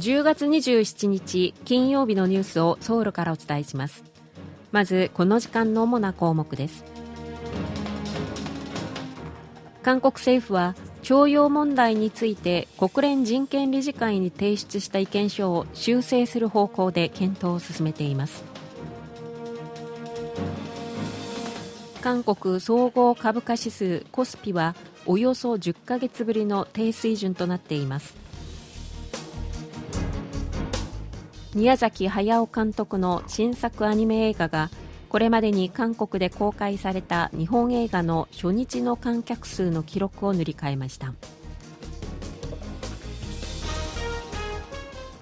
10月27日金曜日のニュースをソウルからお伝えします。まずこの時間の主な項目です。韓国政府は徴用問題について国連人権理事会に提出した意見書を修正する方向で検討を進めています。韓国総合株価指数コスピはおよそ10ヶ月ぶりの低水準となっています。宮崎駿監督の新作アニメ映画がこれまでに韓国で公開された日本映画の初日の観客数の記録を塗り替えました。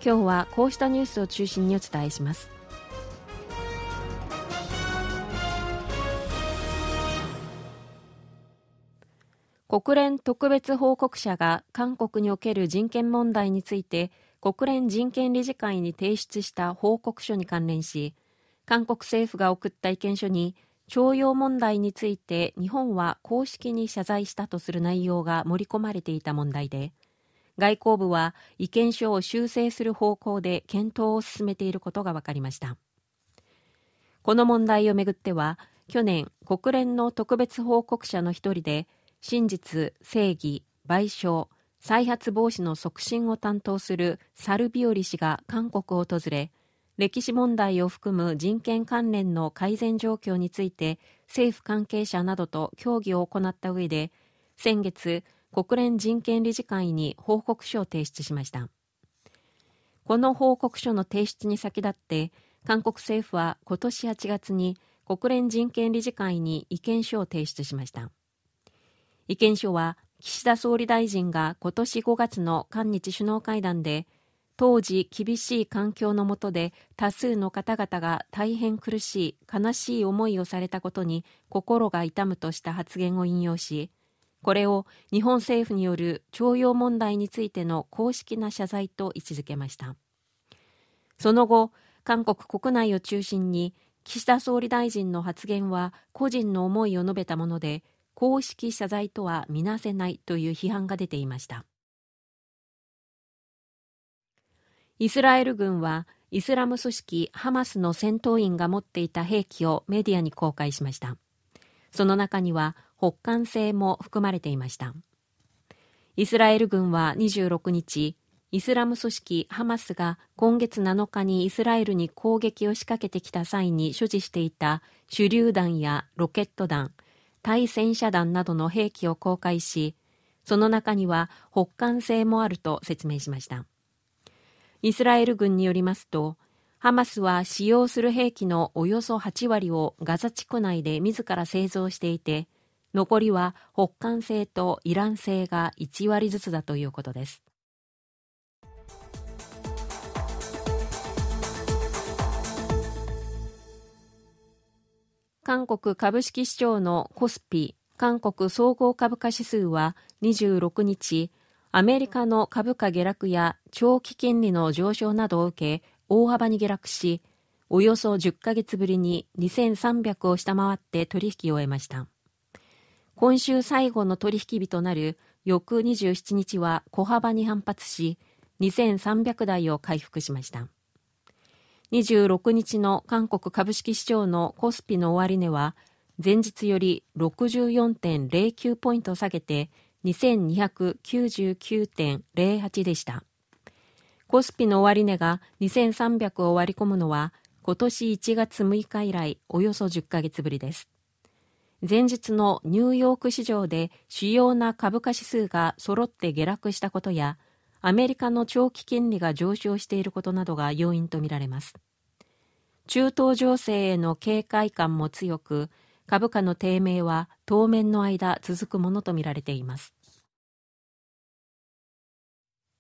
今日はこうしたニュースを中心にお伝えします。国連特別報告者が韓国における人権問題について国連人権理事会に提出した報告書に関連し韓国政府が送った意見書に徴用問題について日本は公式に謝罪したとする内容が盛り込まれていた問題で外交部は意見書を修正する方向で検討を進めていることが分かりました。この問題をめぐっては去年国連の特別報告者の一人で真実正義賠償再発防止の促進を担当するサルビオリ氏が韓国を訪れ歴史問題を含む人権関連の改善状況について政府関係者などと協議を行った上で先月国連人権理事会に報告書を提出しました。この報告書の提出に先立って韓国政府は今年8月に国連人権理事会に意見書を提出しました。意見書は岸田総理大臣が今年5月の韓日首脳会談で当時厳しい環境の下で多数の方々が大変苦しい悲しい思いをされたことに心が痛むとした発言を引用しこれを日本政府による徴用問題についての公式な謝罪と位置づけました。その後韓国国内を中心に岸田総理大臣の発言は個人の思いを述べたもので公式謝罪とはみなせないという批判が出ていました。イスラエル軍はイスラム組織ハマスの戦闘員が持っていた兵器をメディアに公開しました。その中には北韓製も含まれていました。イスラエル軍は26日イスラム組織ハマスが今月7日にイスラエルに攻撃を仕掛けてきた際に所持していた手榴弾やロケット弾対戦車弾などの兵器を公開しその中には北韓製もあると説明しました。イスラエル軍によりますとハマスは使用する兵器のおよそ8割をガザ地区内で自ら製造していて残りは北韓製とイラン製が1割ずつだということです。韓国株式市場のコスピ韓国総合株価指数は26日アメリカの株価下落や長期金利の上昇などを受け大幅に下落しおよそ10ヶ月ぶりに2300を下回って取引を終えました。今週最後の取引日となる翌27日は小幅に反発し2300台を回復しました。26日の韓国株式市場のコスピの終値は前日より64.09ポイント下げて2299.08でした。コスピの終値が2300を割り込むのは今年1月6日以来およそ10ヶ月ぶりです。前日のニューヨーク市場で主要な株価指数が揃って下落したことやアメリカの長期金利が上昇していることなどが要因とみられます。中東情勢への警戒感も強く株価の低迷は当面の間続くものとみられています。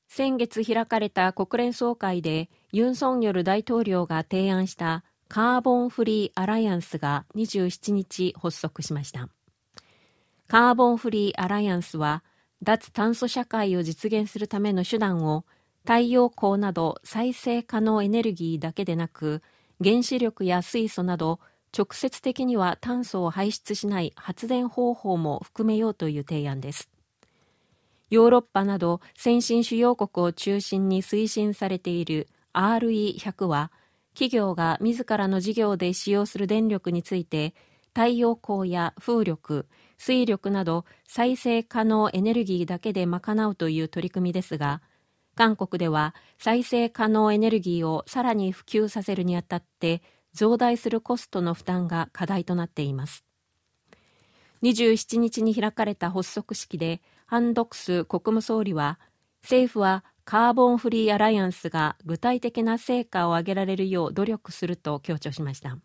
先月開かれた国連総会でユン・ソンニョル大統領が提案したカーボンフリーアライアンスが27日発足しました。カーボンフリーアライアンスは脱炭素社会を実現するための手段を太陽光など再生可能エネルギーだけでなく原子力や水素など直接的には炭素を排出しない発電方法も含めようという提案です。ヨーロッパなど先進主要国を中心に推進されている RE100 は企業が自らの事業で使用する電力について太陽光や風力、水力など再生可能エネルギーだけで賄うという取り組みですが、韓国では再生可能エネルギーをさらに普及させるにあたって増大するコストの負担が課題となっています。27日に開かれた発足式でハン・ドクス国務総理は政府はカーボンフリーアライアンスが具体的な成果を上げられるよう努力すると強調しました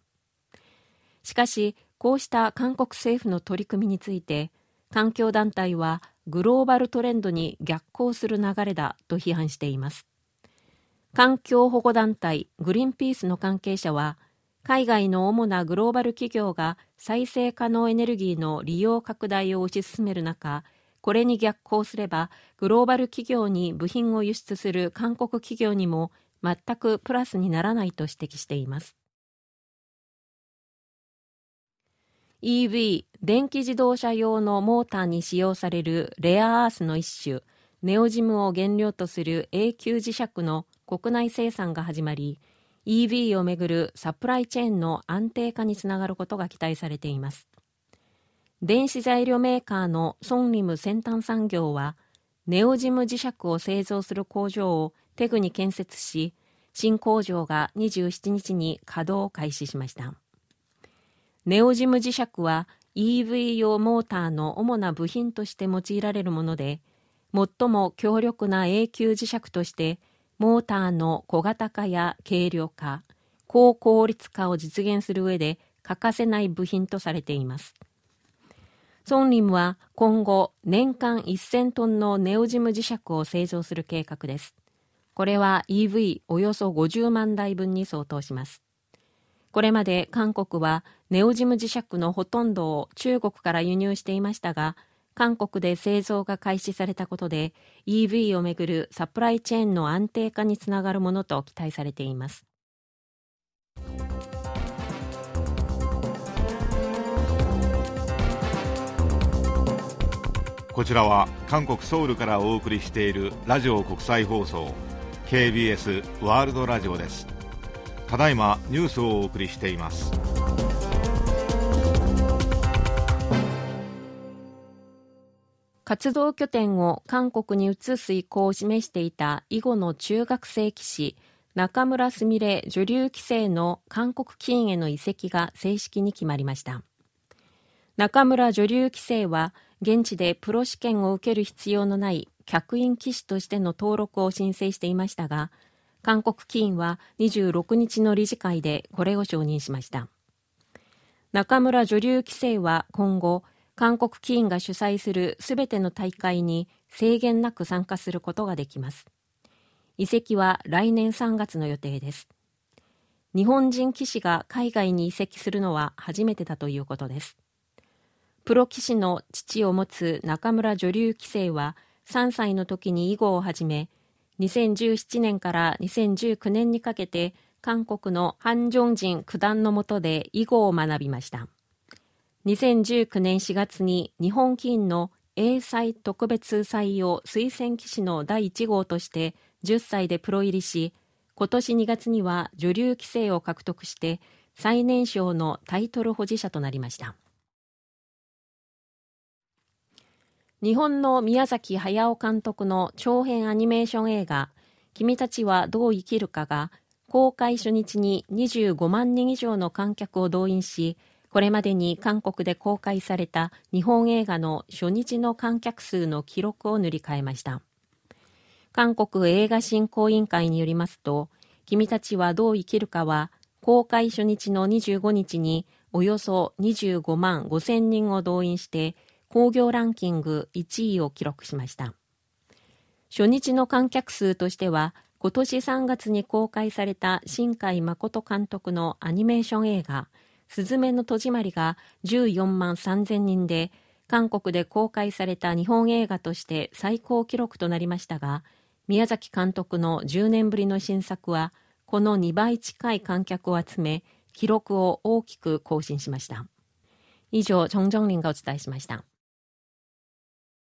しかしこうした韓国政府の取り組みについて環境団体はグローバルトレンドに逆行する流れだと批判しています。環境保護団体グリーンピースの関係者は海外の主なグローバル企業が再生可能エネルギーの利用拡大を推し進める中これに逆行すればグローバル企業に部品を輸出する韓国企業にも全くプラスにならないと指摘しています。EV 電気自動車用のモーターに使用されるレアアースの一種ネオジムを原料とする永久磁石の国内生産が始まり EV をめぐるサプライチェーンの安定化につながることが期待されています。電子材料メーカーのソンリム先端産業はネオジム磁石を製造する工場をテグに建設し新工場が27日に稼働を開始しました。ネオジム磁石は EV 用モーターの主な部品として用いられるもので最も強力な永久磁石としてモーターの小型化や軽量化、高効率化を実現する上で欠かせない部品とされています。ソンリムは今後年間1000トンのネオジム磁石を製造する計画です。これは EV およそ50万台分に相当します。これまで韓国はネオジム磁石のほとんどを中国から輸入していましたが、韓国で製造が開始されたことで EV をめぐるサプライチェーンの安定化につながるものと期待されています。こちらは韓国ソウルからお送りしているラジオ国際放送 KBS ワールドラジオです。ただいまニュースをお送りしています。活動拠点を韓国に移す意向を示していた囲碁の中学生棋士中村すみれ女流棋聖の韓国棋院への移籍が正式に決まりました。中村女流棋聖は現地でプロ試験を受ける必要のない客員棋士としての登録を申請していましたが韓国棋院は26日の理事会でこれを承認しました中村女流棋聖は今後韓国棋院が主催するすべての大会に制限なく参加することができます。移籍は来年3月の予定です。日本人棋士が海外に移籍するのは初めてだということです。プロ棋士の父を持つ中村女流棋聖は3歳の時に囲碁を始め、2017年から2019年にかけて韓国のハン・ジョンジン九段の下で囲碁を学びました。2019年4月に日本棋院の英才特別採用推薦棋士の第1号として10歳でプロ入りし、今年2月には女流棋聖を獲得して最年少のタイトル保持者となりました。日本の宮崎駿監督の長編アニメーション映画君たちはどう生きるかが公開初日に25万人以上の観客を動員しこれまでに韓国で公開された日本映画の初日の観客数の記録を塗り替えました。韓国映画振興委員会によりますと、君たちはどう生きるかは、公開初日の25日におよそ25万5千人を動員して、興行ランキング1位を記録しました。初日の観客数としては、今年3月に公開された新海誠監督のアニメーション映画、すずめの戸締まりが14万3000人で、韓国で公開された日本映画として最高記録となりましたが、宮崎監督の10年ぶりの新作は、この2倍近い観客を集め、記録を大きく更新しました。以上、チョンジョンリンがお伝えしました。